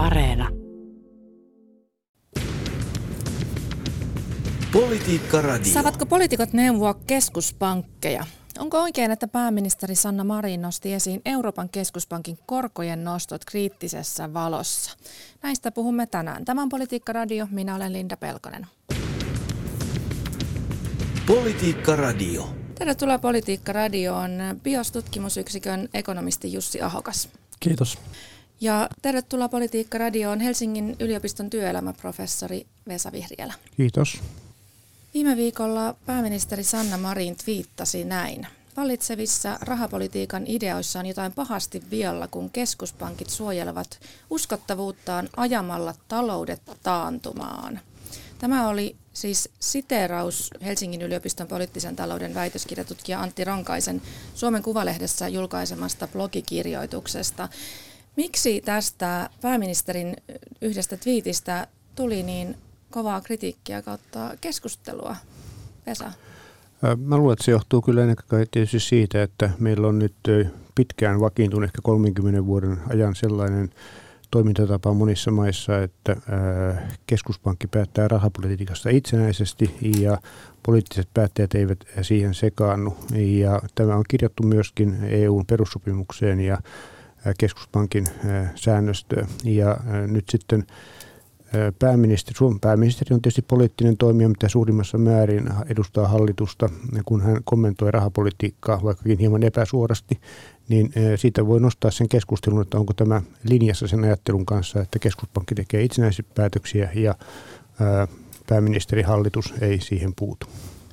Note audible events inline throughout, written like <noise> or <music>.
Areena. Politiikka Radio. Saavatko poliitikot neuvoa keskuspankkeja? Onko oikein, että pääministeri Sanna Marin nosti esiin Euroopan keskuspankin korkojen nostot kriittisessä valossa? Näistä puhumme tänään. Tämä on Politiikka Radio. Minä olen Linda Pelkonen. Politiikka Radio. Tervetuloa Politiikka Radioon BIOS-tutkimusyksikön ekonomisti Jussi Ahokas. Kiitos. Ja tervetuloa Politiikka Radioon Helsingin yliopiston työelämäprofessori Vesa Vihriälä. Kiitos. Viime viikolla pääministeri Sanna Marin twiittasi näin. Vallitsevissa rahapolitiikan ideoissa on jotain pahasti vialla, kun keskuspankit suojelevat uskottavuuttaan ajamalla taloudet taantumaan. Tämä oli siis siteeraus Helsingin yliopiston poliittisen talouden väitöskirjatutkija Antti Ronkaisen Suomen Kuvalehdessä julkaisemasta blogikirjoituksesta. Miksi tästä pääministerin yhdestä twiitistä tuli niin kovaa kritiikkiä kautta keskustelua? Vesa? Mä luulen, että se johtuu kyllä ennen kaikkea tietysti siitä, että meillä on nyt pitkään vakiintunut ehkä 30 vuoden ajan sellainen toimintatapa monissa maissa, että keskuspankki päättää rahapolitiikasta itsenäisesti ja poliittiset päättäjät eivät siihen sekaannu. Ja tämä on kirjattu myöskin EUn perussopimukseen ja keskuspankin säännöstöön. Ja nyt sitten pääministeri, Suomen pääministeri on tietysti poliittinen toimija, mitä suurimmassa määrin edustaa hallitusta, kun hän kommentoi rahapolitiikkaa, vaikkakin hieman epäsuorasti, niin siitä voi nostaa sen keskustelun, että onko tämä linjassa sen ajattelun kanssa, että keskuspankki tekee itsenäisiä päätöksiä ja pääministeri hallitus ei siihen puutu.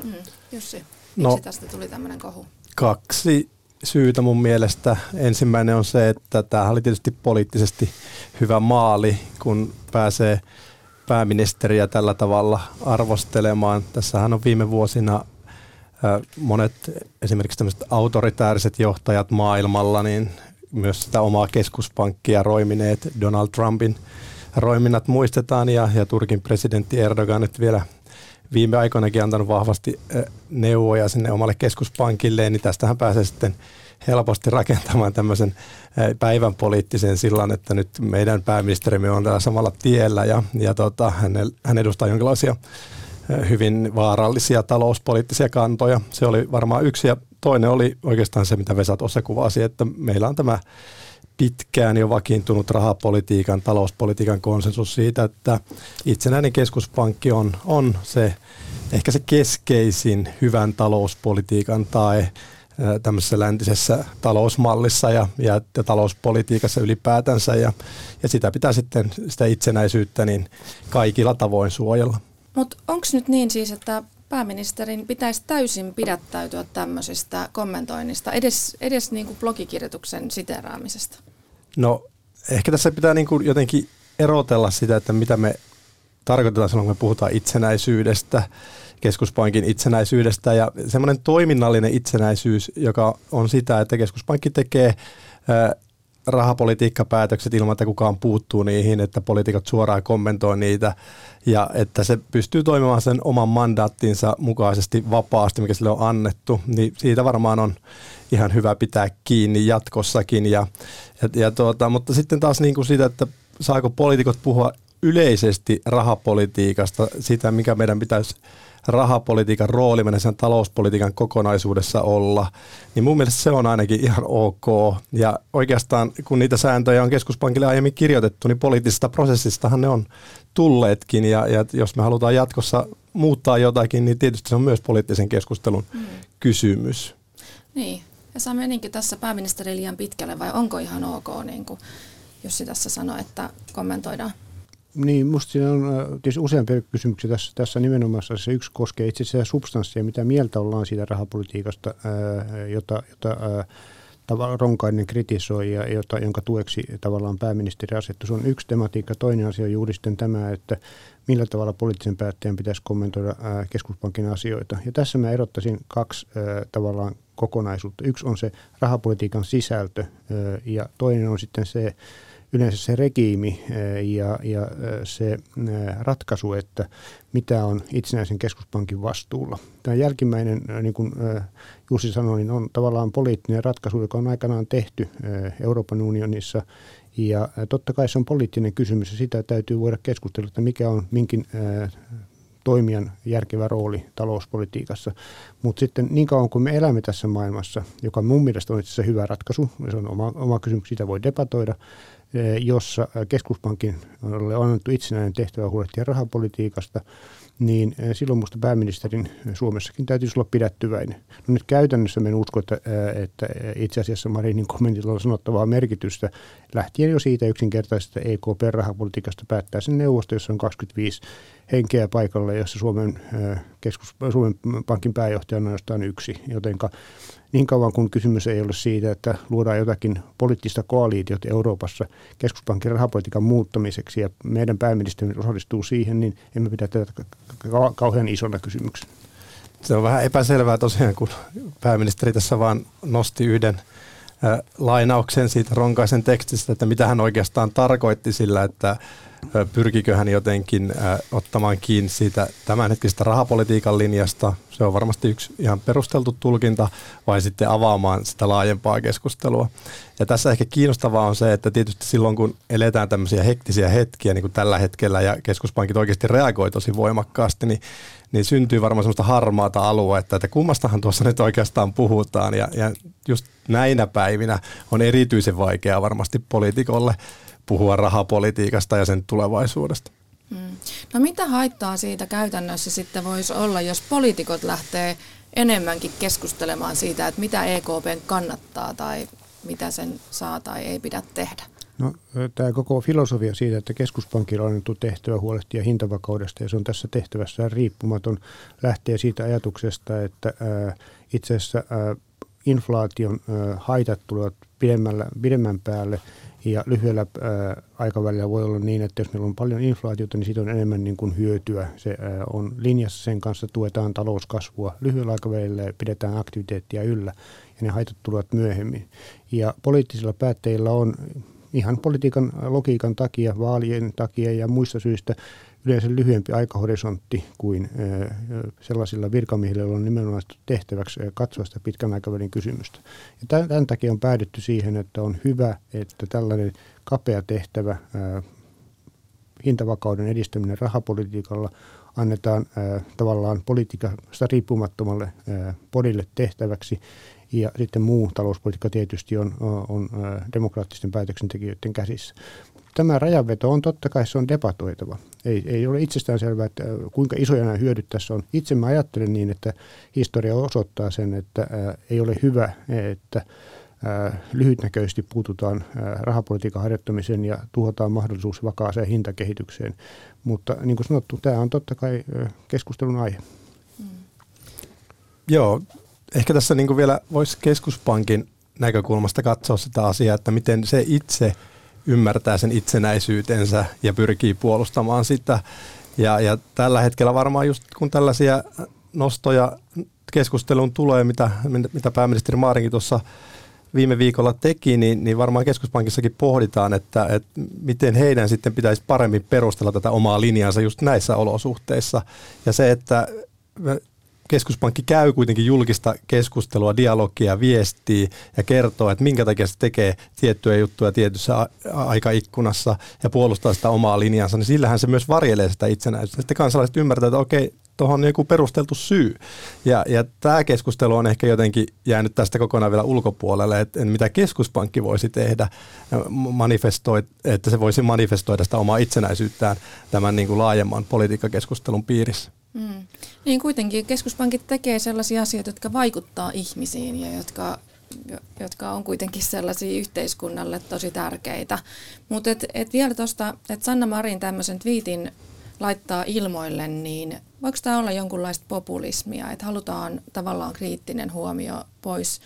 Mm, Jussi, miksi no, tästä tuli tämmöinen kohu? Kaksi syytä mun mielestä. Ensimmäinen on se, että tämä oli tietysti poliittisesti hyvä maali, kun pääsee pääministeriä tällä tavalla arvostelemaan. Tässähän on viime vuosina monet esimerkiksi tämmöiset autoritääriset johtajat maailmalla, niin myös sitä omaa keskuspankkia roimineet Donald Trumpin roiminnat muistetaan ja, ja Turkin presidentti Erdogan nyt vielä viime aikoinakin antanut vahvasti neuvoja sinne omalle keskuspankilleen, niin tästähän pääsee sitten helposti rakentamaan tämmöisen päivän poliittisen sillan, että nyt meidän pääministerimme on tällä samalla tiellä ja, ja tota, hän, hän edustaa jonkinlaisia hyvin vaarallisia talouspoliittisia kantoja. Se oli varmaan yksi ja toinen oli oikeastaan se, mitä Vesa tuossa kuvasi, että meillä on tämä pitkään jo vakiintunut rahapolitiikan, talouspolitiikan konsensus siitä, että itsenäinen keskuspankki on, on se ehkä se keskeisin hyvän talouspolitiikan tai tämmöisessä läntisessä talousmallissa ja, ja, ja talouspolitiikassa ylipäätänsä ja, ja sitä pitää sitten sitä itsenäisyyttä niin kaikilla tavoin suojella. Mutta onko nyt niin siis, että pääministerin pitäisi täysin pidättäytyä tämmöisestä kommentoinnista, edes, edes niin kuin blogikirjoituksen siteraamisesta? No ehkä tässä pitää niin kuin jotenkin erotella sitä, että mitä me tarkoitetaan silloin, kun me puhutaan itsenäisyydestä, keskuspankin itsenäisyydestä ja semmoinen toiminnallinen itsenäisyys, joka on sitä, että keskuspankki tekee rahapolitiikkapäätökset ilman, että kukaan puuttuu niihin, että poliitikot suoraan kommentoi niitä ja että se pystyy toimimaan sen oman mandaattinsa mukaisesti vapaasti, mikä sille on annettu, niin siitä varmaan on ihan hyvä pitää kiinni jatkossakin. Ja, ja, ja tuota, mutta sitten taas niin kuin siitä, että saako poliitikot puhua yleisesti rahapolitiikasta, sitä mikä meidän pitäisi rahapolitiikan rooli meidän sen talouspolitiikan kokonaisuudessa olla, niin mun mielestä se on ainakin ihan ok. Ja oikeastaan kun niitä sääntöjä on keskuspankille aiemmin kirjoitettu, niin poliittisesta prosessistahan ne on tulleetkin. Ja, ja jos me halutaan jatkossa muuttaa jotakin, niin tietysti se on myös poliittisen keskustelun mm. kysymys. Niin, ja saa meninkö tässä pääministeri liian pitkälle vai onko ihan ok, niin kuin Jussi tässä sanoi, että kommentoidaan? Niin, minusta siinä on äh, tietysti useampia kysymyksiä tässä, tässä nimenomaan. Se yksi koskee itse asiassa substanssia, mitä mieltä ollaan siitä rahapolitiikasta, äh, jota, jota äh, Ronkainen kritisoi ja jota, jonka tueksi tavallaan pääministeri asettu. Se on yksi tematiikka. Toinen asia on juuri sitten tämä, että millä tavalla poliittisen päättäjän pitäisi kommentoida keskuspankin asioita. Ja tässä mä erottaisin kaksi tavallaan kokonaisuutta. Yksi on se rahapolitiikan sisältö ja toinen on sitten se, yleensä se regiimi eh, ja, ja eh, se eh, ratkaisu, että mitä on itsenäisen keskuspankin vastuulla. Tämä jälkimmäinen, niin kuin Jussi sanoi, niin on tavallaan poliittinen ratkaisu, joka on aikanaan tehty Euroopan unionissa Ja totta kai se on poliittinen kysymys ja sitä täytyy voida keskustella, että mikä on minkin toimijan järkevä rooli talouspolitiikassa. Mutta sitten niin kauan kuin me elämme tässä maailmassa, joka mun mielestä on itse asiassa hyvä ratkaisu, se on oma, oma kysymys, sitä voi debatoida, jossa keskuspankin on annettu itsenäinen tehtävä huolehtia rahapolitiikasta – niin eh, silloin minusta pääministerin Suomessakin täytyisi olla pidättyväinen. No nyt käytännössä en usko, että, eh, että itse asiassa Marinin kommentilla on sanottavaa merkitystä, lähtien jo siitä yksinkertaisesta EKP-rahapolitiikasta päättää sen neuvosto, jossa on 25 henkeä paikalla, jossa Suomen, keskus, Suomen pankin pääjohtajana on jostain yksi, jotenka niin kauan kuin kysymys ei ole siitä, että luodaan jotakin poliittista koalitiota Euroopassa keskuspankin rahapolitiikan muuttamiseksi ja meidän pääministeri osallistuu siihen, niin emme pidä tätä kauhean isona kysymyksenä. Se on vähän epäselvää tosiaan, kun pääministeri tässä vaan nosti yhden lainauksen siitä Ronkaisen tekstistä, että mitä hän oikeastaan tarkoitti sillä, että pyrkikö hän jotenkin ottamaan kiinni siitä tämänhetkisestä rahapolitiikan linjasta. Se on varmasti yksi ihan perusteltu tulkinta, vai sitten avaamaan sitä laajempaa keskustelua. Ja tässä ehkä kiinnostavaa on se, että tietysti silloin kun eletään tämmöisiä hektisiä hetkiä, niin kuin tällä hetkellä, ja keskuspankit oikeasti reagoi tosi voimakkaasti, niin, niin syntyy varmaan semmoista harmaata aluetta, että kummastahan tuossa nyt oikeastaan puhutaan. Ja, ja just näinä päivinä on erityisen vaikeaa varmasti poliitikolle puhua rahapolitiikasta ja sen tulevaisuudesta. Hmm. No mitä haittaa siitä käytännössä sitten voisi olla, jos poliitikot lähtee enemmänkin keskustelemaan siitä, että mitä EKP kannattaa tai mitä sen saa tai ei pidä tehdä? No, tämä koko filosofia siitä, että keskuspankilla on annettu tehtävä huolehtia hintavakaudesta ja se on tässä tehtävässä riippumaton, lähtee siitä ajatuksesta, että ää, itse asiassa ää, inflaation ää, haitat tulevat pidemmällä, pidemmän päälle – ja lyhyellä ää, aikavälillä voi olla niin, että jos meillä on paljon inflaatiota, niin siitä on enemmän niin kuin hyötyä. Se ää, on linjassa sen kanssa, tuetaan talouskasvua lyhyellä aikavälillä pidetään aktiviteettia yllä ja ne haitat tulevat myöhemmin. Ja poliittisilla päättäjillä on ihan politiikan logiikan takia, vaalien takia ja muista syistä yleensä lyhyempi aikahorisontti kuin sellaisilla virkamiehillä, joilla on nimenomaan tehtäväksi katsoa sitä pitkän aikavälin kysymystä. Ja tämän takia on päädytty siihen, että on hyvä, että tällainen kapea tehtävä, hintavakauden edistäminen rahapolitiikalla annetaan tavallaan politiikasta riippumattomalle podille tehtäväksi, ja sitten muu talouspolitiikka tietysti on, on demokraattisten päätöksentekijöiden käsissä tämä rajanveto on totta kai se on debatoitava. Ei, ei ole itsestään selvää, että kuinka isoja nämä hyödyt tässä on. Itse mä ajattelen niin, että historia osoittaa sen, että ää, ei ole hyvä, että ää, lyhytnäköisesti puututaan ää, rahapolitiikan harjoittamiseen ja tuhotaan mahdollisuus vakaaseen hintakehitykseen. Mutta niin kuin sanottu, tämä on totta kai ää, keskustelun aihe. Mm. Joo, ehkä tässä niin vielä voisi keskuspankin näkökulmasta katsoa sitä asiaa, että miten se itse – ymmärtää sen itsenäisyytensä ja pyrkii puolustamaan sitä. Ja, ja tällä hetkellä varmaan just kun tällaisia nostoja keskusteluun tulee, mitä, mitä pääministeri Maarinkin tuossa viime viikolla teki, niin, niin varmaan keskuspankissakin pohditaan, että, että miten heidän sitten pitäisi paremmin perustella tätä omaa linjansa just näissä olosuhteissa. Ja se, että keskuspankki käy kuitenkin julkista keskustelua, dialogia, viestii ja kertoo, että minkä takia se tekee tiettyjä juttuja tietyssä aikaikkunassa ja puolustaa sitä omaa linjansa, niin sillähän se myös varjelee sitä itsenäisyyttä. Sitten kansalaiset ymmärtävät, että okei, tuohon on joku perusteltu syy. Ja, ja tämä keskustelu on ehkä jotenkin jäänyt tästä kokonaan vielä ulkopuolelle, että mitä keskuspankki voisi tehdä, manifestoi, että se voisi manifestoida sitä omaa itsenäisyyttään tämän niin kuin laajemman politiikkakeskustelun piirissä. Mm. Niin kuitenkin keskuspankit tekee sellaisia asioita, jotka vaikuttaa ihmisiin ja jotka, jotka on kuitenkin sellaisia yhteiskunnalle tosi tärkeitä. Mutta et, et vielä tuosta, että Sanna Marin tämmöisen twiitin laittaa ilmoille, niin voiko tämä olla jonkunlaista populismia, että halutaan tavallaan kriittinen huomio pois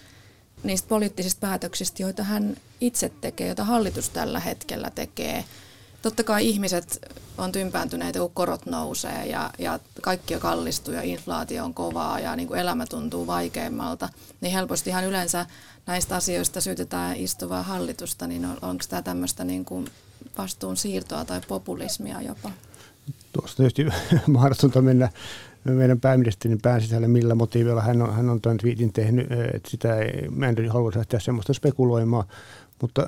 niistä poliittisista päätöksistä, joita hän itse tekee, joita hallitus tällä hetkellä tekee – totta kai ihmiset on tympääntyneitä, kun korot nousee ja, ja kaikki on kallistuu ja inflaatio on kovaa ja niin kuin elämä tuntuu vaikeammalta, niin helposti ihan yleensä näistä asioista syytetään istuvaa hallitusta, niin on, onko tämä tämmöistä niin kuin vastuun siirtoa tai populismia jopa? Tuosta tietysti <laughs> mahdotonta mennä meidän pääministerin pään sisällä, millä motiivilla hän on, hän on tämän tweetin tehnyt, että sitä ei, mä en halua lähteä semmoista spekuloimaan, Mutta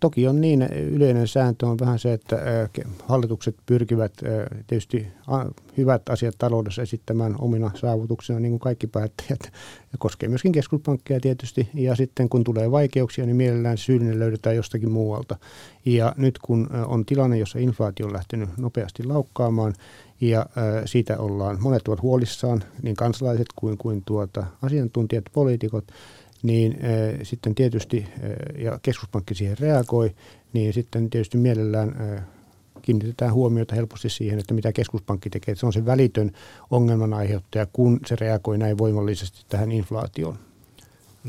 toki on niin, yleinen sääntö on vähän se, että hallitukset pyrkivät tietysti äh, hyvät asiat taloudessa esittämään omina saavutuksina, niin kuin kaikki päättäjät. Ja koskee myöskin keskuspankkeja tietysti. Ja sitten kun tulee vaikeuksia, niin mielellään syyllinen löydetään jostakin muualta. Ja nyt kun on tilanne, jossa inflaatio on lähtenyt nopeasti laukkaamaan, ja siitä ollaan, monet ovat huolissaan, niin kansalaiset kuin, kuin tuota, asiantuntijat, poliitikot, niin äh, sitten tietysti, äh, ja keskuspankki siihen reagoi, niin sitten tietysti mielellään äh, kiinnitetään huomiota helposti siihen, että mitä keskuspankki tekee. Että se on se välitön ongelman aiheuttaja, kun se reagoi näin voimallisesti tähän inflaatioon.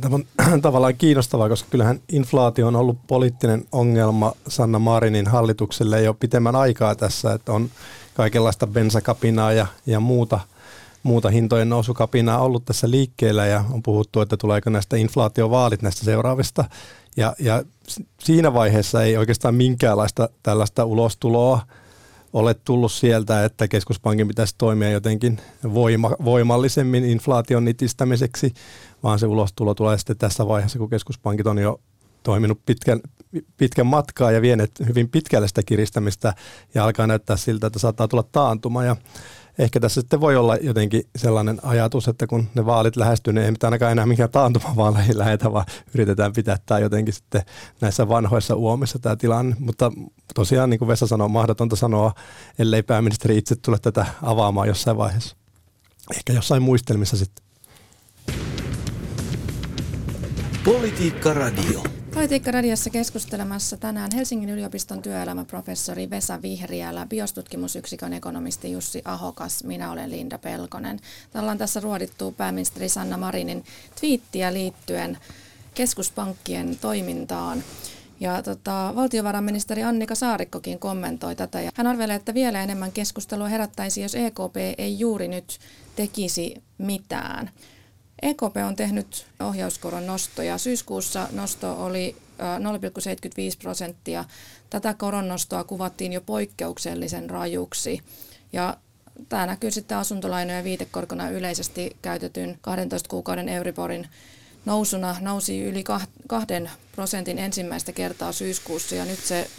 Tämä on <clears throat> tavallaan kiinnostavaa, koska kyllähän inflaatio on ollut poliittinen ongelma Sanna Marinin hallitukselle jo pitemmän aikaa tässä, että on kaikenlaista bensakapinaa ja, ja muuta, muuta hintojen nousukapinaa ollut tässä liikkeellä ja on puhuttu, että tuleeko näistä inflaatiovaalit näistä seuraavista. Ja, ja siinä vaiheessa ei oikeastaan minkäänlaista tällaista ulostuloa ole tullut sieltä, että keskuspankin pitäisi toimia jotenkin voima, voimallisemmin inflaation nitistämiseksi, vaan se ulostulo tulee sitten tässä vaiheessa, kun keskuspankit on jo toiminut pitkän, pitkän matkaa ja vienet hyvin pitkälle sitä kiristämistä ja alkaa näyttää siltä, että saattaa tulla taantuma. Ja ehkä tässä sitten voi olla jotenkin sellainen ajatus, että kun ne vaalit lähestyy, niin ei mitään ainakaan enää mikään taantumavaaleihin lähetä, vaan yritetään pitää tämä jotenkin sitten näissä vanhoissa uomissa tämä tilanne. Mutta tosiaan, niin kuin Vesa sanoi, mahdotonta sanoa, ellei pääministeri itse tule tätä avaamaan jossain vaiheessa. Ehkä jossain muistelmissa sitten. Politiikka Radio. Politiikka Radiossa keskustelemassa tänään Helsingin yliopiston työelämäprofessori Vesa Vihriälä, biostutkimusyksikön ekonomisti Jussi Ahokas, minä olen Linda Pelkonen. Tällä on tässä ruodittu pääministeri Sanna Marinin twiittiä liittyen keskuspankkien toimintaan. Ja tota, valtiovarainministeri Annika Saarikkokin kommentoi tätä. Ja hän arvelee, että vielä enemmän keskustelua herättäisi, jos EKP ei juuri nyt tekisi mitään. EKP on tehnyt ohjauskoron nostoja. Syyskuussa nosto oli 0,75 prosenttia. Tätä koronnostoa kuvattiin jo poikkeuksellisen rajuksi. Ja tämä näkyy sitten asuntolainojen viitekorkona yleisesti käytetyn 12 kuukauden Euriborin nousuna nousi yli kahden prosentin ensimmäistä kertaa syyskuussa ja nyt se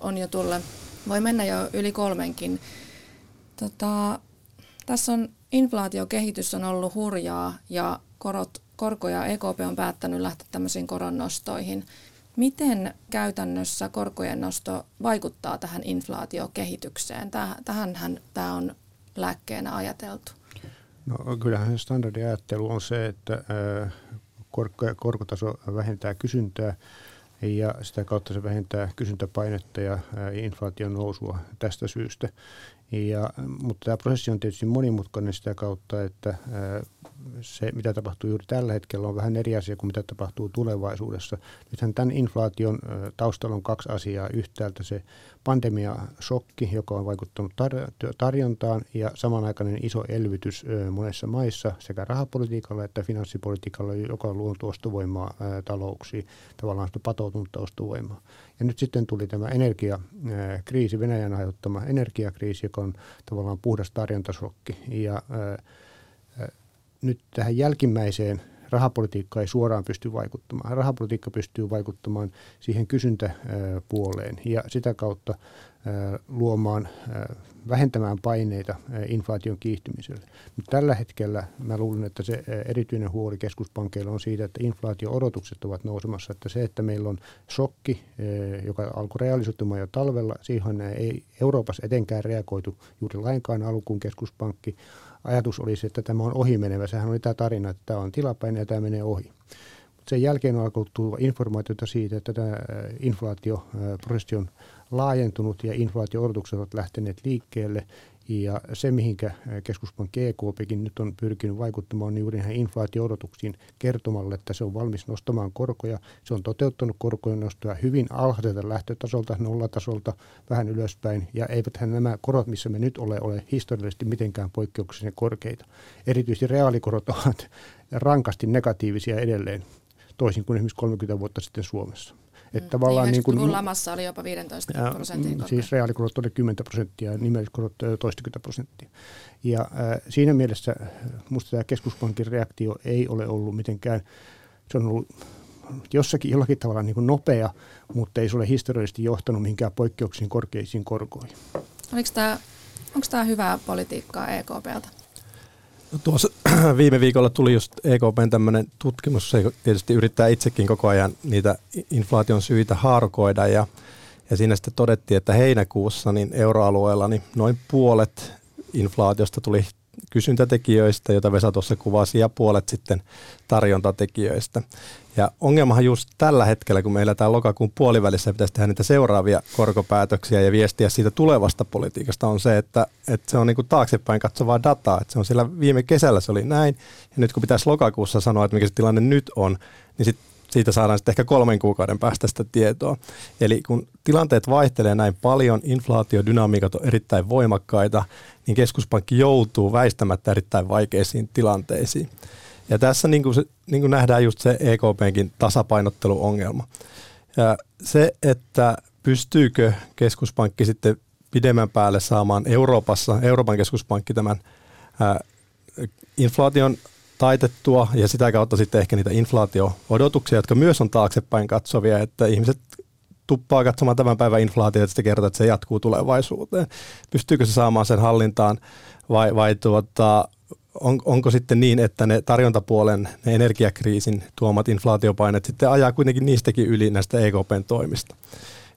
on jo tulle, voi mennä jo yli kolmenkin. Tota, tässä on inflaatiokehitys on ollut hurjaa ja korot, korkoja EKP on päättänyt lähteä tämmöisiin koronnostoihin. Miten käytännössä korkojen nosto vaikuttaa tähän inflaatiokehitykseen? Tähänhän tämä on lääkkeenä ajateltu. No, kyllähän standardiajattelu on se, että korko, korkotaso vähentää kysyntää ja sitä kautta se vähentää kysyntäpainetta ja inflaation nousua tästä syystä. Ja, mutta tämä prosessi on tietysti monimutkainen sitä kautta, että se, mitä tapahtuu juuri tällä hetkellä, on vähän eri asia kuin mitä tapahtuu tulevaisuudessa. Nythän tämän inflaation taustalla on kaksi asiaa. Yhtäältä se pandemia-shokki, joka on vaikuttanut tar- tarjontaan, ja samanaikainen iso elvytys monessa maissa sekä rahapolitiikalla että finanssipolitiikalla, joka on luonut ostovoimaa talouksiin, tavallaan sitä patoutunutta ostovoimaa. Ja nyt sitten tuli tämä energiakriisi, Venäjän aiheuttama energiakriisi, joka on tavallaan puhdas tarjontasokki. Ja ää, nyt tähän jälkimmäiseen rahapolitiikka ei suoraan pysty vaikuttamaan. Rahapolitiikka pystyy vaikuttamaan siihen kysyntäpuoleen ja sitä kautta luomaan, vähentämään paineita inflaation kiihtymiselle. Mutta tällä hetkellä mä luulen, että se erityinen huoli keskuspankeilla on siitä, että inflaatio-odotukset ovat nousemassa. Että se, että meillä on shokki, joka alkoi realisoitumaan jo talvella, siihen ei Euroopassa etenkään reagoitu juuri lainkaan alkuun keskuspankki ajatus oli se, että tämä on ohimenevä. Sehän oli tämä tarina, että tämä on tilapäinen ja tämä menee ohi. Sen jälkeen on alkanut tulla informaatiota siitä, että tämä inflaatioprosessi on laajentunut ja inflaatio-odotukset ovat lähteneet liikkeelle ja se, mihinkä keskuspankki EKPkin nyt on pyrkinyt vaikuttamaan, on juuri näihin inflaatio-odotuksiin kertomalle, että se on valmis nostamaan korkoja. Se on toteuttanut korkojen nostoja hyvin alhaiselta lähtötasolta, nollatasolta, vähän ylöspäin. Ja eiväthän nämä korot, missä me nyt ole, ole historiallisesti mitenkään poikkeuksellisen korkeita. Erityisesti reaalikorot <laughs> ovat rankasti negatiivisia edelleen, toisin kuin esimerkiksi 30 vuotta sitten Suomessa. Että tavallaan niin, niin kuin, lamassa oli jopa 15 prosentin Siis reaalikorot oli 10 prosenttia ja nimelliskorot toistakymmentä prosenttia. Ja äh, siinä mielessä minusta tämä keskuspankin reaktio ei ole ollut mitenkään, se on ollut jossakin jollakin tavalla niin kuin nopea, mutta ei se ole historiallisesti johtanut mihinkään poikkeuksiin korkeisiin korkoihin. Oliko tämä, onko tämä hyvää politiikkaa EKPltä? Tuossa <clears throat> viime viikolla tuli just EKPn tämmöinen tutkimus, se tietysti yrittää itsekin koko ajan niitä inflaation syitä harkoida ja, ja siinä sitten todettiin, että heinäkuussa niin euroalueella niin noin puolet inflaatiosta tuli kysyntätekijöistä, joita Vesa tuossa kuvasi, ja puolet sitten tarjontatekijöistä. Ja ongelmahan just tällä hetkellä, kun meillä tämä lokakuun puolivälissä pitäisi tehdä niitä seuraavia korkopäätöksiä ja viestiä siitä tulevasta politiikasta, on se, että, että se on niin kuin taaksepäin katsovaa dataa. Että se on siellä viime kesällä se oli näin, ja nyt kun pitäisi lokakuussa sanoa, että mikä se tilanne nyt on, niin sitten siitä saadaan sitten ehkä kolmen kuukauden päästä sitä tietoa. Eli kun tilanteet vaihtelee näin paljon, inflaatiodynamiikat on erittäin voimakkaita, niin keskuspankki joutuu väistämättä erittäin vaikeisiin tilanteisiin. Ja tässä niin kuin se, niin kuin nähdään just se EKPnkin tasapainotteluongelma. Ja se, että pystyykö keskuspankki sitten pidemmän päälle saamaan Euroopassa, Euroopan keskuspankki tämän ää, inflaation taitettua ja sitä kautta sitten ehkä niitä inflaatio-odotuksia, jotka myös on taaksepäin katsovia, että ihmiset tuppaa katsomaan tämän päivän inflaatiota ja sitten kertoo, että se jatkuu tulevaisuuteen. Pystyykö se saamaan sen hallintaan vai, vai tuota, on, onko sitten niin, että ne tarjontapuolen, ne energiakriisin tuomat inflaatiopaineet sitten ajaa kuitenkin niistäkin yli näistä EKPn toimista.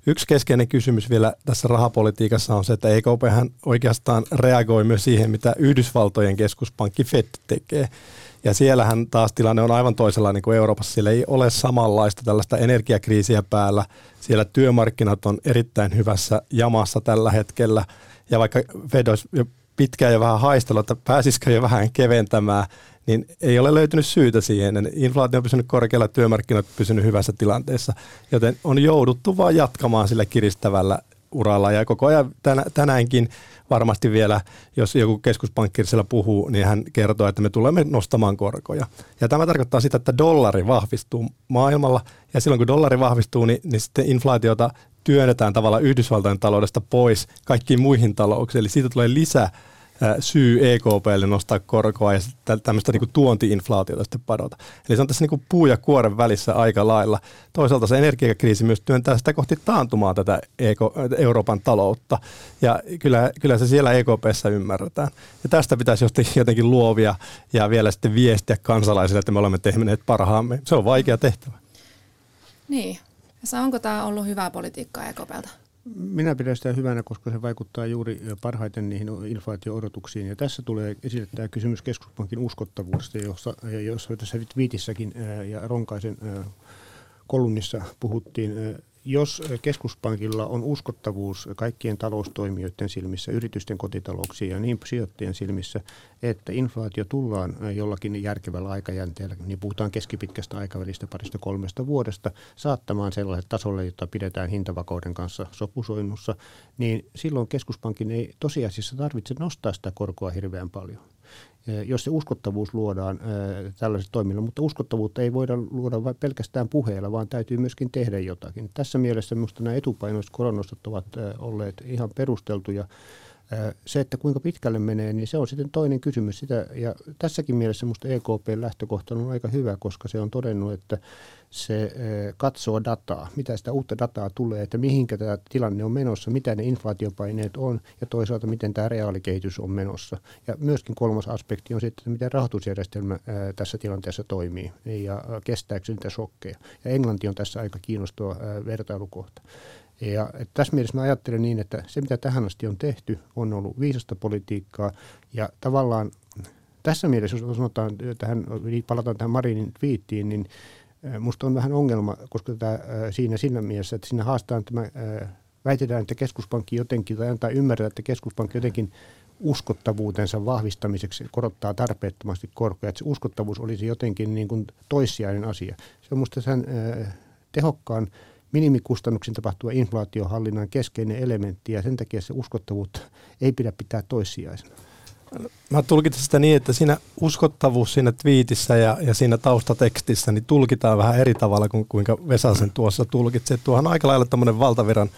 Yksi keskeinen kysymys vielä tässä rahapolitiikassa on se, että EKP oikeastaan reagoi myös siihen, mitä Yhdysvaltojen keskuspankki Fed tekee. Ja siellähän taas tilanne on aivan toisenlainen kuin Euroopassa. Siellä ei ole samanlaista tällaista energiakriisiä päällä. Siellä työmarkkinat on erittäin hyvässä jamassa tällä hetkellä. Ja vaikka Fed olisi jo pitkään jo vähän haistellut, että pääsisikö jo vähän keventämään, niin ei ole löytynyt syytä siihen. Inflaatio on pysynyt korkealla, työmarkkinat on pysynyt hyvässä tilanteessa, joten on jouduttu vaan jatkamaan sillä kiristävällä uralla ja koko ajan tänäänkin varmasti vielä, jos joku keskuspankki siellä puhuu, niin hän kertoo, että me tulemme nostamaan korkoja. Ja tämä tarkoittaa sitä, että dollari vahvistuu maailmalla ja silloin kun dollari vahvistuu, niin, niin sitten inflaatiota työnnetään tavallaan Yhdysvaltain taloudesta pois kaikkiin muihin talouksiin. Eli siitä tulee lisää syy EKPlle nostaa korkoa ja tämmöistä niin tuonti-inflaatiota sitten padota. Eli se on tässä niin puu ja kuoren välissä aika lailla. Toisaalta se energiakriisi myös työntää sitä kohti taantumaa tätä EK, Euroopan taloutta. Ja kyllä, kyllä se siellä EKPssä ymmärretään. Ja tästä pitäisi jotenkin luovia ja vielä sitten viestiä kansalaisille, että me olemme tehneet parhaamme. Se on vaikea tehtävä. Niin. Ja onko tämä ollut hyvää politiikkaa EKPltä? Minä pidän sitä hyvänä, koska se vaikuttaa juuri parhaiten niihin inflaatio-odotuksiin. Ja tässä tulee esille tämä kysymys keskuspankin uskottavuudesta, jossa, jossa tässä Viitissäkin ja Ronkaisen kolumnissa puhuttiin jos keskuspankilla on uskottavuus kaikkien taloustoimijoiden silmissä, yritysten kotitalouksien ja niin sijoittajien silmissä, että inflaatio tullaan jollakin järkevällä aikajänteellä, niin puhutaan keskipitkästä aikavälistä parista kolmesta vuodesta, saattamaan sellaiselle tasolle, jota pidetään hintavakauden kanssa sopusoinnussa, niin silloin keskuspankin ei tosiasiassa tarvitse nostaa sitä korkoa hirveän paljon jos se uskottavuus luodaan tällaisella toimilla, mutta uskottavuutta ei voida luoda pelkästään puheella, vaan täytyy myöskin tehdä jotakin. Tässä mielessä minusta nämä etupainoiset koronostot ovat olleet ihan perusteltuja se, että kuinka pitkälle menee, niin se on sitten toinen kysymys. Sitä, ja tässäkin mielessä minusta EKPn lähtökohta on aika hyvä, koska se on todennut, että se katsoo dataa, mitä sitä uutta dataa tulee, että mihinkä tämä tilanne on menossa, mitä ne inflaatiopaineet on ja toisaalta miten tämä reaalikehitys on menossa. Ja myöskin kolmas aspekti on sitten, että miten rahoitusjärjestelmä tässä tilanteessa toimii ja kestääkö niitä shokkeja. Ja Englanti on tässä aika kiinnostava vertailukohta. Ja tässä mielessä mä ajattelen niin, että se mitä tähän asti on tehty, on ollut viisasta politiikkaa ja tavallaan tässä mielessä, jos sanotaan tähän, palataan tähän Marinin twiittiin, niin musta on vähän ongelma, koska tämä, siinä siinä mielessä, että siinä haastetaan tämä, väitetään, että keskuspankki jotenkin, tai antaa ymmärtää, että keskuspankki jotenkin uskottavuutensa vahvistamiseksi korottaa tarpeettomasti korkoja, että se uskottavuus olisi jotenkin niin kuin toissijainen asia. Se on minusta sen tehokkaan minimikustannuksin tapahtuva inflaatiohallinnan keskeinen elementti ja sen takia se uskottavuutta ei pidä pitää toissijaisena. Mä tulkitsen sitä niin, että siinä uskottavuus siinä twiitissä ja, ja siinä taustatekstissä niin tulkitaan vähän eri tavalla kuin kuinka Vesasen tuossa tulkitsee. Tuohan aika lailla tämmöinen valtaviran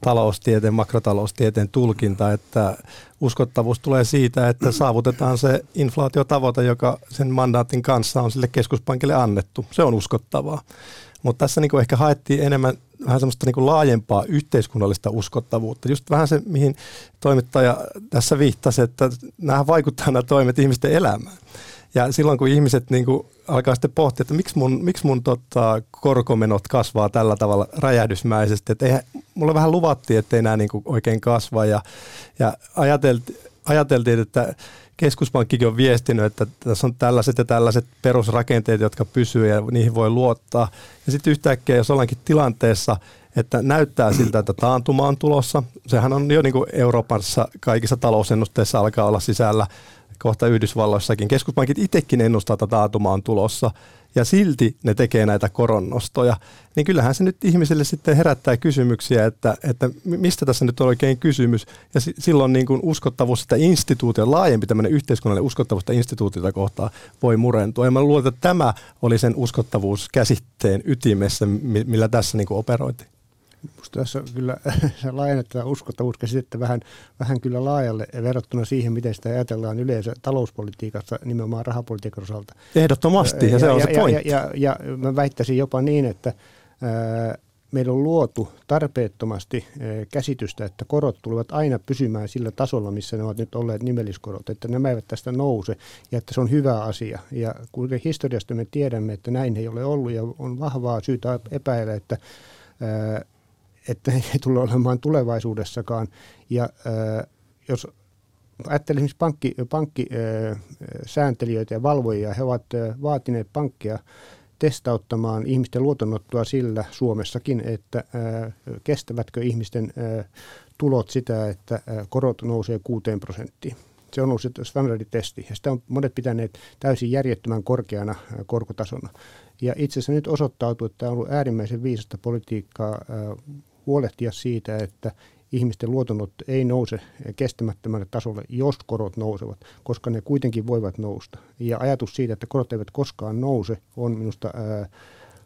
taloustieteen, makrotaloustieteen tulkinta, että uskottavuus tulee siitä, että saavutetaan se inflaatiotavoite, joka sen mandaatin kanssa on sille keskuspankille annettu. Se on uskottavaa. Mutta tässä niin kuin ehkä haettiin enemmän vähän semmoista niin kuin laajempaa yhteiskunnallista uskottavuutta. Just vähän se, mihin toimittaja tässä viittasi, että nämä vaikuttaa nämä toimet ihmisten elämään. Ja silloin kun ihmiset niin kuin alkaa sitten pohtia, että miksi mun, miksi mun tota, korkomenot kasvaa tällä tavalla räjähdysmäisesti, että eihän, mulle vähän luvattiin, että ei nämä niin kuin oikein kasva ja, ja ajateltiin, ajateltiin, että keskuspankkikin on viestinyt, että tässä on tällaiset ja tällaiset perusrakenteet, jotka pysyy ja niihin voi luottaa. Ja sitten yhtäkkiä, jos ollaankin tilanteessa, että näyttää siltä, että taantuma on tulossa, sehän on jo niin kuin Euroopassa kaikissa talousennusteissa alkaa olla sisällä, kohta Yhdysvalloissakin. Keskuspankit itsekin ennustaa, että taantuma on tulossa ja silti ne tekee näitä koronnostoja, niin kyllähän se nyt ihmiselle sitten herättää kysymyksiä, että, että mistä tässä nyt on oikein kysymys. Ja silloin niin kuin uskottavuus sitä instituutia, laajempi tämmöinen yhteiskunnallinen uskottavuus sitä instituutiota kohtaa voi murentua. Ja mä luulen, että tämä oli sen uskottavuuskäsitteen ytimessä, millä tässä niin kuin operoitiin. Minusta tässä kyllä <laughs> laajennetaan uskottavuuskäsitettä vähän, vähän kyllä laajalle verrattuna siihen, miten sitä ajatellaan yleensä talouspolitiikassa, nimenomaan rahapolitiikan osalta. Ehdottomasti, ja, ja se on ja, se pointti. Ja, ja, ja mä väittäisin jopa niin, että ää, meillä on luotu tarpeettomasti käsitystä, että korot tulevat aina pysymään sillä tasolla, missä ne ovat nyt olleet nimelliskorot, että nämä eivät tästä nouse ja että se on hyvä asia. Ja kun historiasta me tiedämme, että näin ei ole ollut ja on vahvaa syytä epäillä, että että <laughs> ei tule olemaan tulevaisuudessakaan. Ja äh, jos ajattelee esimerkiksi pankki, pankkisääntelijöitä ja valvojia, he ovat vaatineet pankkia testauttamaan ihmisten luotonottoa sillä Suomessakin, että kestävätkö ihmisten tulot sitä, että korot nousee 6 prosenttiin. Se on ollut se standarditesti ja sitä on monet pitäneet täysin järjettömän korkeana korkotasona. Ja itse asiassa nyt osoittautuu, että tämä on ollut äärimmäisen viisasta politiikkaa huolehtia siitä, että ihmisten luotonotto ei nouse kestämättömälle tasolle, jos korot nousevat, koska ne kuitenkin voivat nousta. Ja ajatus siitä, että korot eivät koskaan nouse, on minusta ää,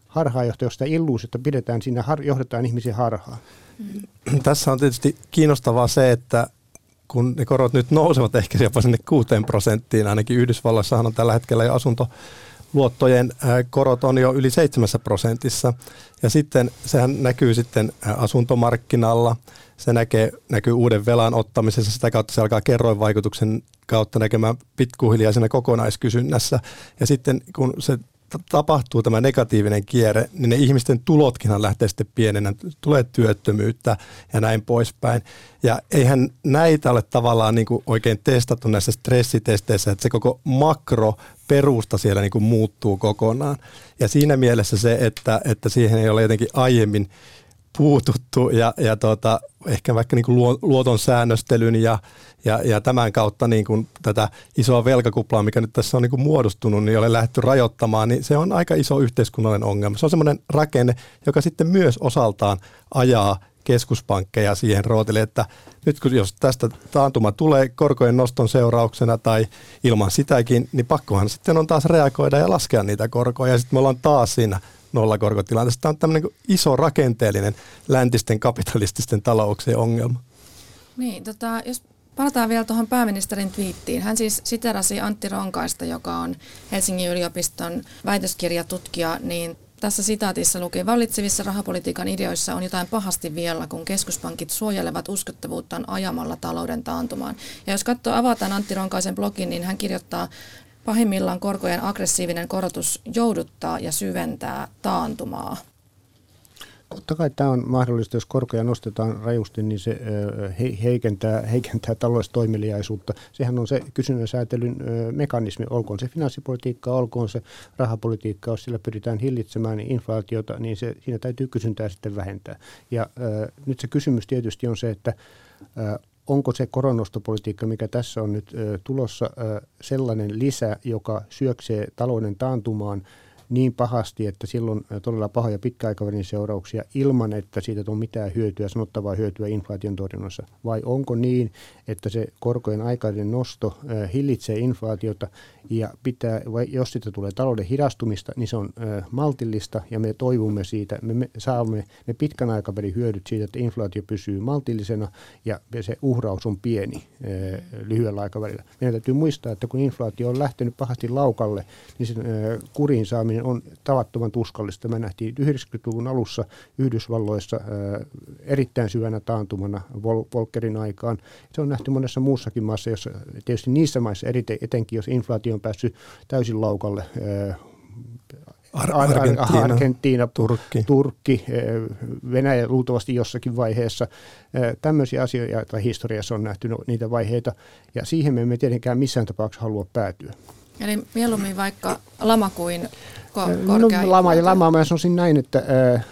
harhaanjohtaja, jos sitä illuusiota pidetään, siinä har- johdetaan ihmisiä harhaan. <clears throat> Tässä on tietysti kiinnostavaa se, että kun ne korot nyt nousevat ehkä jopa sinne 6 prosenttiin, ainakin Yhdysvalloissahan on tällä hetkellä jo asunto luottojen korot on jo yli 7 prosentissa. Ja sitten sehän näkyy sitten asuntomarkkinalla, se näkee, näkyy uuden velan ottamisessa, sitä kautta se alkaa kerroinvaikutuksen kautta näkemään pikkuhiljaa siinä kokonaiskysynnässä. Ja sitten kun se tapahtuu tämä negatiivinen kierre, niin ne ihmisten tulotkinhan lähtee sitten pienenä, tulee työttömyyttä ja näin poispäin. Ja eihän näitä ole tavallaan niin kuin oikein testattu näissä stressitesteissä, että se koko makro perusta siellä niin kuin muuttuu kokonaan. Ja siinä mielessä se, että, että siihen ei ole jotenkin aiemmin puututtu ja, ja tota, ehkä vaikka niin kuin luoton säännöstelyn ja, ja, ja tämän kautta niin kuin tätä isoa velkakuplaa, mikä nyt tässä on niin kuin muodostunut, niin ole lähdetty rajoittamaan, niin se on aika iso yhteiskunnallinen ongelma. Se on semmoinen rakenne, joka sitten myös osaltaan ajaa keskuspankkeja siihen rootille, että nyt kun jos tästä taantuma tulee korkojen noston seurauksena tai ilman sitäkin, niin pakkohan sitten on taas reagoida ja laskea niitä korkoja. Ja sitten me ollaan taas siinä nollakorkotilanteessa. Tämä on tämmöinen iso rakenteellinen läntisten kapitalististen talouksien ongelma. Niin, tota, jos palataan vielä tuohon pääministerin twiittiin. Hän siis siterasi Antti Ronkaista, joka on Helsingin yliopiston väitöskirjatutkija, niin tässä sitaatissa lukee, vallitsevissa rahapolitiikan ideoissa on jotain pahasti vielä, kun keskuspankit suojelevat uskottavuuttaan ajamalla talouden taantumaan. Ja jos katsoo, avataan Antti Ronkaisen blogin, niin hän kirjoittaa, pahimmillaan korkojen aggressiivinen korotus jouduttaa ja syventää taantumaa. Totta kai tämä on mahdollista, jos korkoja nostetaan rajusti, niin se heikentää, heikentää taloudellista toimeliaisuutta. Sehän on se kysynnän säätelyn mekanismi, olkoon se finanssipolitiikka, olkoon se rahapolitiikka, jos sillä pyritään hillitsemään inflaatiota, niin se, siinä täytyy kysyntää sitten vähentää. Ja nyt se kysymys tietysti on se, että onko se koronostopolitiikka, mikä tässä on nyt tulossa, sellainen lisä, joka syöksee talouden taantumaan – niin pahasti, että silloin todella pahoja pitkäaikavälin seurauksia ilman, että siitä on mitään hyötyä, sanottavaa hyötyä inflaation torjunnassa? Vai onko niin, että se korkojen aikainen nosto hillitsee inflaatiota ja pitää, vai jos siitä tulee talouden hidastumista, niin se on maltillista ja me toivumme siitä, me, me saamme ne pitkän aikavälin hyödyt siitä, että inflaatio pysyy maltillisena ja se uhraus on pieni lyhyellä aikavälillä. Meidän täytyy muistaa, että kun inflaatio on lähtenyt pahasti laukalle, niin sen kurin saaminen on tavattoman tuskallista. Me nähtiin 90-luvun alussa Yhdysvalloissa erittäin syvänä taantumana Volkerin aikaan. Se on nähty monessa muussakin maassa, jossa tietysti niissä maissa etenkin, jos inflaatio on päässyt täysin laukalle, Argentiina, Argentiina Turkki. Turkki, Venäjä luultavasti jossakin vaiheessa. Tämmöisiä asioita historiassa on nähty no, niitä vaiheita, ja siihen me emme tietenkään missään tapauksessa halua päätyä. Eli mieluummin vaikka lama kuin ko- no, lama ja lama, mä sanoisin näin, että ää,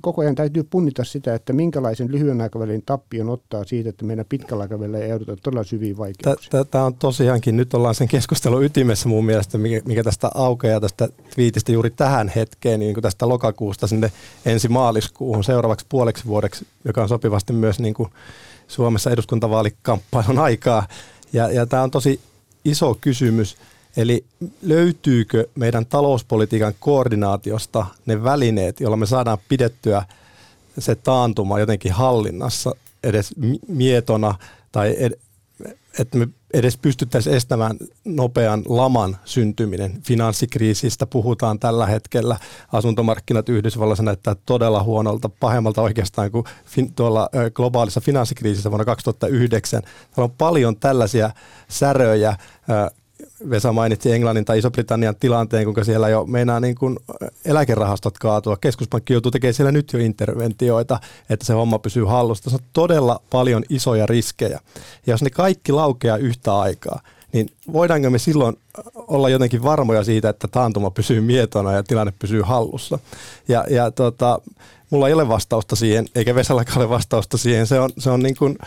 koko ajan täytyy punnita sitä, että minkälaisen lyhyen aikavälin tappion ottaa siitä, että meidän pitkällä aikavälillä ei jouduta todella syviin vaikeuksiin. Tämä on tosiaankin, nyt ollaan sen keskustelun ytimessä mun mielestä, mikä, mikä tästä aukeaa tästä twiitistä juuri tähän hetkeen, niin kuin tästä lokakuusta sinne ensi maaliskuuhun seuraavaksi puoleksi vuodeksi, joka on sopivasti myös niin kuin Suomessa eduskuntavaalikamppailun aikaa. Ja, ja tämä on tosi iso kysymys. Eli löytyykö meidän talouspolitiikan koordinaatiosta ne välineet, joilla me saadaan pidettyä se taantuma jotenkin hallinnassa edes mietona tai ed- että me edes pystyttäisiin estämään nopean laman syntyminen. Finanssikriisistä puhutaan tällä hetkellä. Asuntomarkkinat Yhdysvalloissa näyttää todella huonolta, pahemmalta oikeastaan kuin fin- tuolla globaalissa finanssikriisissä vuonna 2009. Täällä on paljon tällaisia säröjä, Vesa mainitsi Englannin tai Iso-Britannian tilanteen, kuinka siellä jo meinaa niin kuin eläkerahastot kaatua. Keskuspankki joutuu tekemään siellä nyt jo interventioita, että se homma pysyy hallussa. Se on todella paljon isoja riskejä. Ja jos ne kaikki laukeaa yhtä aikaa, niin voidaanko me silloin olla jotenkin varmoja siitä, että taantuma pysyy mietona ja tilanne pysyy hallussa. Ja, ja tota, mulla ei ole vastausta siihen, eikä Vesallakaan ole vastausta siihen. Se on, se on niin kuin,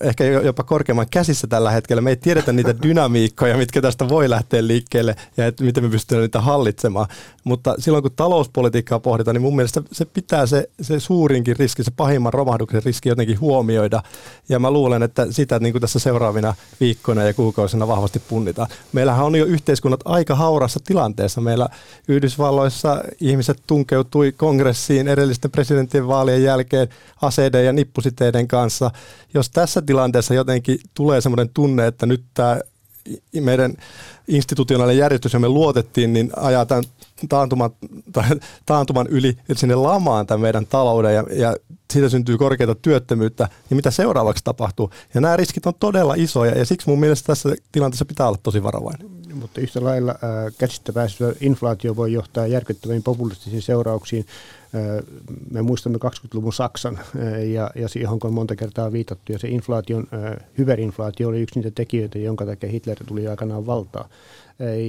ehkä jopa korkeamman käsissä tällä hetkellä. Me ei tiedetä niitä <laughs> dynamiikkoja, mitkä tästä voi lähteä liikkeelle ja että miten me pystymme niitä hallitsemaan. Mutta silloin kun talouspolitiikkaa pohditaan, niin mun mielestä se pitää se, se suurinkin riski, se pahimman romahduksen riski jotenkin huomioida. Ja mä luulen, että sitä niin kuin tässä seuraavina viikkoina ja kuukausina vahvasti punnitaan. Meillähän on jo yhteiskunnat aika haurassa tilanteessa. Meillä Yhdysvalloissa ihmiset tunkeutui kongressiin edellisten presidentin vaalien jälkeen aseiden ja nippusiteiden kanssa. Jos tässä tilanteessa jotenkin tulee semmoinen tunne, että nyt tämä meidän institutionaalinen järjestys, johon me luotettiin, niin ajaa tämän taantuman, taantuman yli sinne lamaan tämän meidän talouden ja, ja siitä syntyy korkeita työttömyyttä, niin mitä seuraavaksi tapahtuu? Ja nämä riskit on todella isoja ja siksi mun mielestä tässä tilanteessa pitää olla tosi varovainen. Mutta yhtä lailla äh, käsistä inflaatio voi johtaa järkyttäviin populistisiin seurauksiin. Me muistamme 20-luvun Saksan ja, ja siihen on monta kertaa viitattu. Ja se inflaation, hyperinflaatio oli yksi niitä tekijöitä, jonka takia Hitler tuli aikanaan valtaa.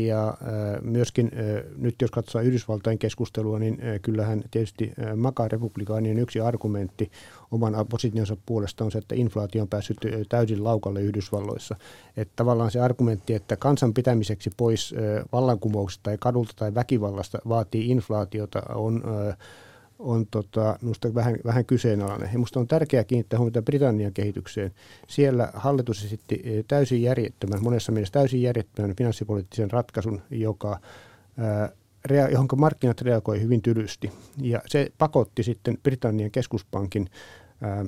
Ja myöskin nyt jos katsotaan Yhdysvaltain keskustelua, niin kyllähän tietysti makaa republikaanien yksi argumentti oman positionsa puolesta on se, että inflaatio on päässyt täysin laukalle Yhdysvalloissa. Että tavallaan se argumentti, että kansan pitämiseksi pois vallankumouksesta tai kadulta tai väkivallasta vaatii inflaatiota, on on tota, minusta vähän, vähän kyseenalainen. Minusta on tärkeää kiinnittää huomiota Britannian kehitykseen. Siellä hallitus esitti eh, täysin järjettömän, monessa mielessä täysin järjettömän finanssipoliittisen ratkaisun, joka ää, johon markkinat reagoi hyvin tylysti. Ja se pakotti sitten Britannian keskuspankin ää,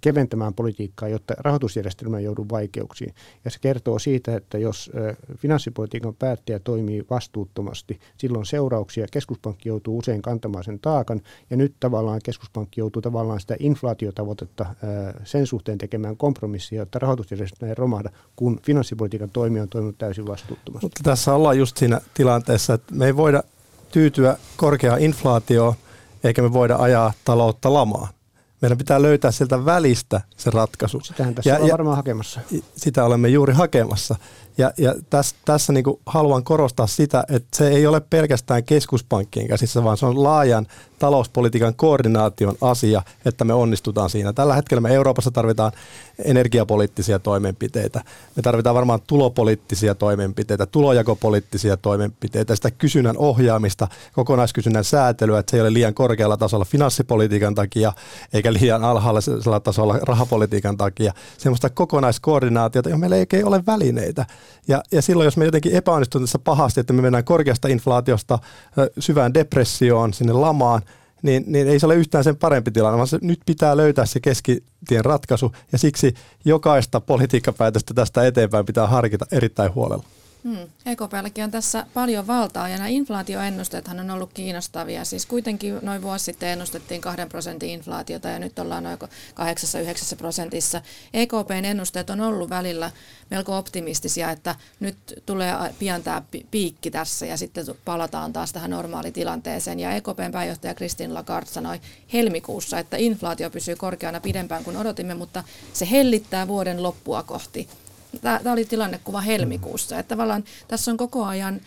keventämään politiikkaa, jotta rahoitusjärjestelmä joudu vaikeuksiin. Ja se kertoo siitä, että jos finanssipolitiikan päättäjä toimii vastuuttomasti, silloin seurauksia. Keskuspankki joutuu usein kantamaan sen taakan, ja nyt tavallaan keskuspankki joutuu tavallaan sitä inflaatiotavoitetta sen suhteen tekemään kompromissia, jotta rahoitusjärjestelmä ei romahda, kun finanssipolitiikan toimija on toiminut täysin vastuuttomasti. Mutta tässä ollaan just siinä tilanteessa, että me ei voida tyytyä korkeaan inflaatioon, eikä me voida ajaa taloutta lamaan. Meidän pitää löytää sieltä välistä se ratkaisu. Sitähän tässä ja, on varmaan hakemassa. Sitä olemme juuri hakemassa. Ja, ja tässä, tässä niin haluan korostaa sitä, että se ei ole pelkästään keskuspankkien käsissä, vaan se on laajan talouspolitiikan koordinaation asia, että me onnistutaan siinä. Tällä hetkellä me Euroopassa tarvitaan energiapoliittisia toimenpiteitä. Me tarvitaan varmaan tulopoliittisia toimenpiteitä, tulojakopoliittisia toimenpiteitä, sitä kysynnän ohjaamista, kokonaiskysynnän säätelyä, että se ei ole liian korkealla tasolla finanssipolitiikan takia, eikä liian alhaisella tasolla rahapolitiikan takia. Semmoista kokonaiskoordinaatiota, johon meillä ei ole välineitä. Ja, ja silloin, jos me jotenkin epäonnistutaan tässä pahasti, että me mennään korkeasta inflaatiosta syvään depressioon, sinne lamaan, niin, niin ei se ole yhtään sen parempi tilanne, vaan se, nyt pitää löytää se keskitien ratkaisu, ja siksi jokaista politiikkapäätöstä tästä eteenpäin pitää harkita erittäin huolella. Hmm. EKPlläkin on tässä paljon valtaa ja nämä inflaatioennusteethan on ollut kiinnostavia. Siis kuitenkin noin vuosi sitten ennustettiin 2 prosentin inflaatiota ja nyt ollaan noin 8-9 prosentissa. EKPn ennusteet on ollut välillä melko optimistisia, että nyt tulee pian tämä piikki tässä ja sitten palataan taas tähän normaalitilanteeseen. Ja EKPn pääjohtaja Kristin Lagarde sanoi helmikuussa, että inflaatio pysyy korkeana pidempään kuin odotimme, mutta se hellittää vuoden loppua kohti. Tämä oli tilannekuva helmikuussa. Että tavallaan tässä on koko ajan,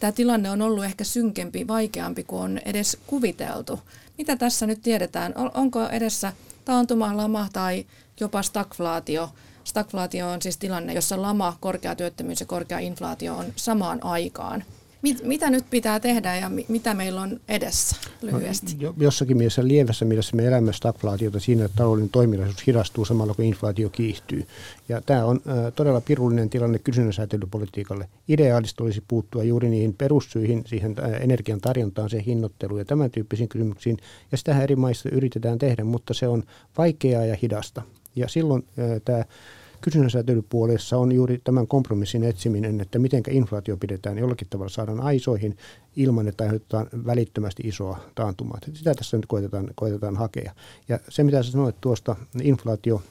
tämä tilanne on ollut ehkä synkempi, vaikeampi kuin on edes kuviteltu. Mitä tässä nyt tiedetään? Onko edessä taantuma, lama tai jopa stagflaatio? Stagflaatio on siis tilanne, jossa lama, korkea työttömyys ja korkea inflaatio on samaan aikaan. Mit, mitä nyt pitää tehdä ja mi, mitä meillä on edessä lyhyesti? No, jossakin mielessä lievässä mielessä me elämme stagflaatiota siinä, että talouden toiminnallisuus hidastuu samalla kun inflaatio kiihtyy. Ja tämä on äh, todella pirullinen tilanne kysynnän säätelypolitiikalle. Ideaalista olisi puuttua juuri niihin perussyihin, siihen äh, energian tarjontaan, siihen hinnoitteluun ja tämän tyyppisiin kysymyksiin. Ja sitähän eri maissa yritetään tehdä, mutta se on vaikeaa ja hidasta. Ja silloin äh, tämä kysynnän säätelypuolessa on juuri tämän kompromissin etsiminen, että miten inflaatio pidetään jollakin tavalla saadaan aisoihin ilman, että aiheutetaan välittömästi isoa taantumaa. Sitä tässä nyt koitetaan, koitetaan hakea. Ja se, mitä sä sanoit tuosta inflaatio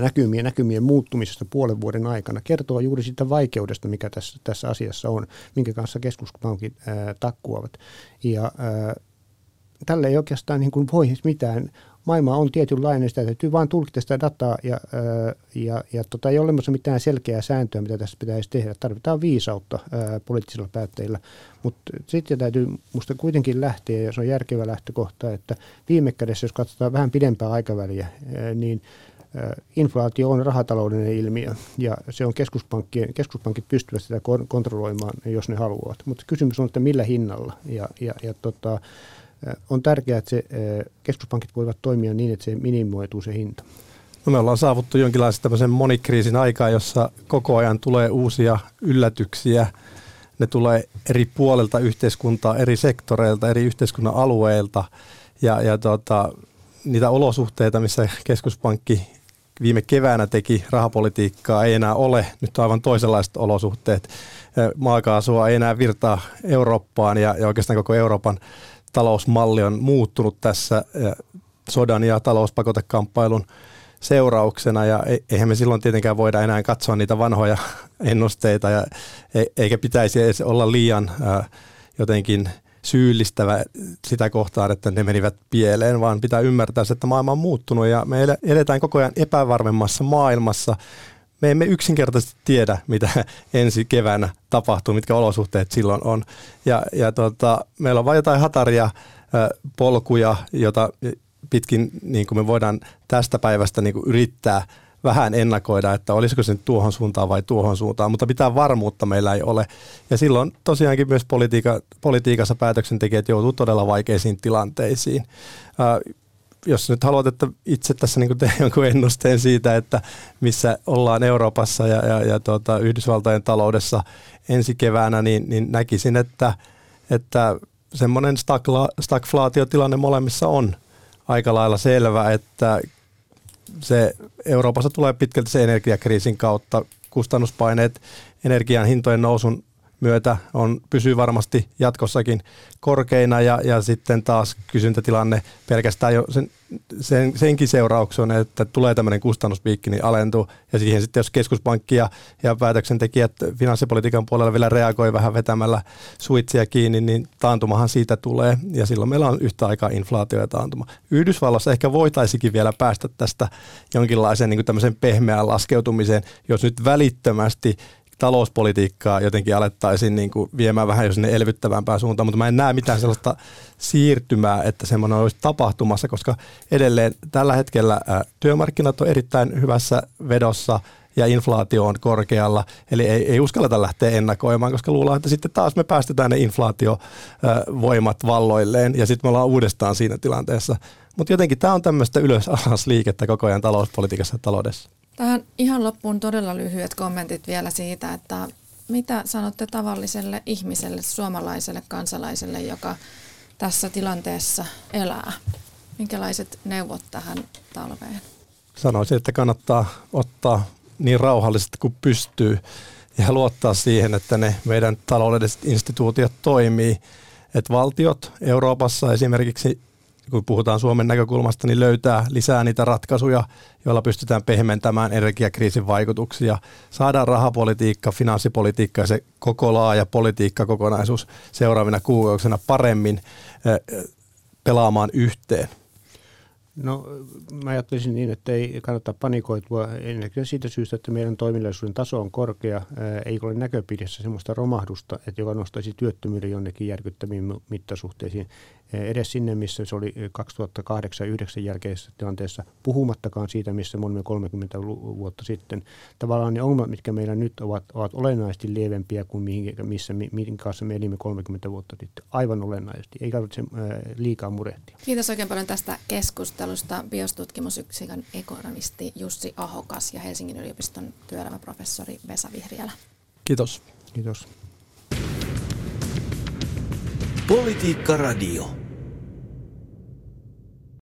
näkymien, näkymien muuttumisesta puolen vuoden aikana kertoo juuri siitä vaikeudesta, mikä tässä, tässä asiassa on, minkä kanssa keskuspankit ää, takkuavat. Ja ää, tälle ei oikeastaan niin kuin voi mitään maailma on tietynlainen, sitä täytyy vain tulkita sitä dataa ja, ja, ja tota, ei ole olemassa mitään selkeää sääntöä, mitä tässä pitäisi tehdä. Tarvitaan viisautta ää, poliittisilla päättäjillä, mutta sitten täytyy minusta kuitenkin lähteä, ja se on järkevä lähtökohta, että viime kädessä, jos katsotaan vähän pidempää aikaväliä, ää, niin inflaatio on rahataloudellinen ilmiö ja se on keskuspankkien, keskuspankit pystyvät sitä kontrolloimaan, jos ne haluavat. Mutta kysymys on, että millä hinnalla ja, ja, ja tota, on tärkeää, että se, keskuspankit voivat toimia niin, että se minimoituu se hinta. No me ollaan saavuttu jonkinlaisen tämmöisen monikriisin aikaa, jossa koko ajan tulee uusia yllätyksiä. Ne tulee eri puolelta yhteiskuntaa, eri sektoreilta, eri yhteiskunnan alueilta. Ja, ja tota, niitä olosuhteita, missä keskuspankki viime keväänä teki rahapolitiikkaa, ei enää ole. Nyt on aivan toisenlaiset olosuhteet. Maakaasua ei enää virtaa Eurooppaan ja, ja oikeastaan koko Euroopan talousmalli on muuttunut tässä sodan ja talouspakotekamppailun seurauksena. Ja e-, eihän me silloin tietenkään voida enää katsoa niitä vanhoja <laughs> ennusteita ja e-, eikä pitäisi edes olla liian jotenkin syyllistävä sitä kohtaan, että ne menivät pieleen, vaan pitää ymmärtää, että maailma on muuttunut ja me eletään koko ajan epävarmemmassa maailmassa, me emme yksinkertaisesti tiedä, mitä <laughs> ensi keväänä tapahtuu, mitkä olosuhteet silloin on. Ja, ja tota, meillä on vain jotain hataria polkuja, jota pitkin niin kuin me voidaan tästä päivästä niin kuin yrittää vähän ennakoida, että olisiko se nyt tuohon suuntaan vai tuohon suuntaan, mutta pitää varmuutta meillä ei ole. Ja silloin tosiaankin myös politiika, politiikassa päätöksentekijät joutuu todella vaikeisiin tilanteisiin jos nyt haluat, että itse tässä niin teen <laughs> jonkun ennusteen siitä, että missä ollaan Euroopassa ja, ja, ja tuota, Yhdysvaltojen taloudessa ensi keväänä, niin, niin näkisin, että, että semmoinen stagflaatiotilanne molemmissa on aika lailla selvä, että se Euroopassa tulee pitkälti se energiakriisin kautta kustannuspaineet energian hintojen nousun myötä on, pysyy varmasti jatkossakin korkeina ja, ja sitten taas kysyntätilanne pelkästään jo sen, sen, senkin seurauksena, että tulee tämmöinen kustannuspiikki, niin alentuu. Ja siihen sitten, jos keskuspankki ja, ja päätöksentekijät finanssipolitiikan puolella vielä reagoi vähän vetämällä switchia kiinni, niin taantumahan siitä tulee. Ja silloin meillä on yhtä aikaa inflaatio ja taantuma. Yhdysvalloissa ehkä voitaisikin vielä päästä tästä jonkinlaiseen niin tämmöiseen pehmeään laskeutumiseen, jos nyt välittömästi talouspolitiikkaa jotenkin alettaisiin niin kuin viemään vähän jo sinne elvyttävämpään suuntaan, mutta mä en näe mitään sellaista siirtymää, että semmoinen olisi tapahtumassa, koska edelleen tällä hetkellä työmarkkinat on erittäin hyvässä vedossa ja inflaatio on korkealla, eli ei, ei uskalleta lähteä ennakoimaan, koska luullaan, että sitten taas me päästetään ne inflaatiovoimat valloilleen ja sitten me ollaan uudestaan siinä tilanteessa. Mutta jotenkin tämä on tämmöistä ylös-alas liikettä koko ajan talouspolitiikassa ja taloudessa. Tähän ihan loppuun todella lyhyet kommentit vielä siitä, että mitä sanotte tavalliselle ihmiselle, suomalaiselle kansalaiselle, joka tässä tilanteessa elää? Minkälaiset neuvot tähän talveen? Sanoisin, että kannattaa ottaa niin rauhallisesti kuin pystyy ja luottaa siihen, että ne meidän taloudelliset instituutiot toimii. Että valtiot Euroopassa esimerkiksi, kun puhutaan Suomen näkökulmasta, niin löytää lisää niitä ratkaisuja, joilla pystytään pehmentämään energiakriisin vaikutuksia. Saadaan rahapolitiikka, finanssipolitiikka ja se koko laaja politiikkakokonaisuus seuraavina kuukausina paremmin pelaamaan yhteen. No mä ajattelisin niin, että ei kannata panikoitua ennen siitä syystä, että meidän toiminnallisuuden taso on korkea. Ei ole näköpiirissä sellaista romahdusta, että joka nostaisi työttömyyden jonnekin järkyttäviin mittasuhteisiin edes sinne, missä se oli 2008-2009 jälkeisessä tilanteessa, puhumattakaan siitä, missä me olimme 30 vuotta sitten. Tavallaan ne ongelmat, mitkä meillä nyt ovat, ovat olennaisesti lievempiä kuin mihin, missä, mihin kanssa me elimme 30 vuotta sitten. Aivan olennaisesti. Ei tarvitse liikaa murehtia. Kiitos oikein paljon tästä keskustelusta. Biostutkimusyksikön ekonomisti Jussi Ahokas ja Helsingin yliopiston työelämäprofessori Vesa Vihriälä. Kiitos. Kiitos. Politiikka Radio.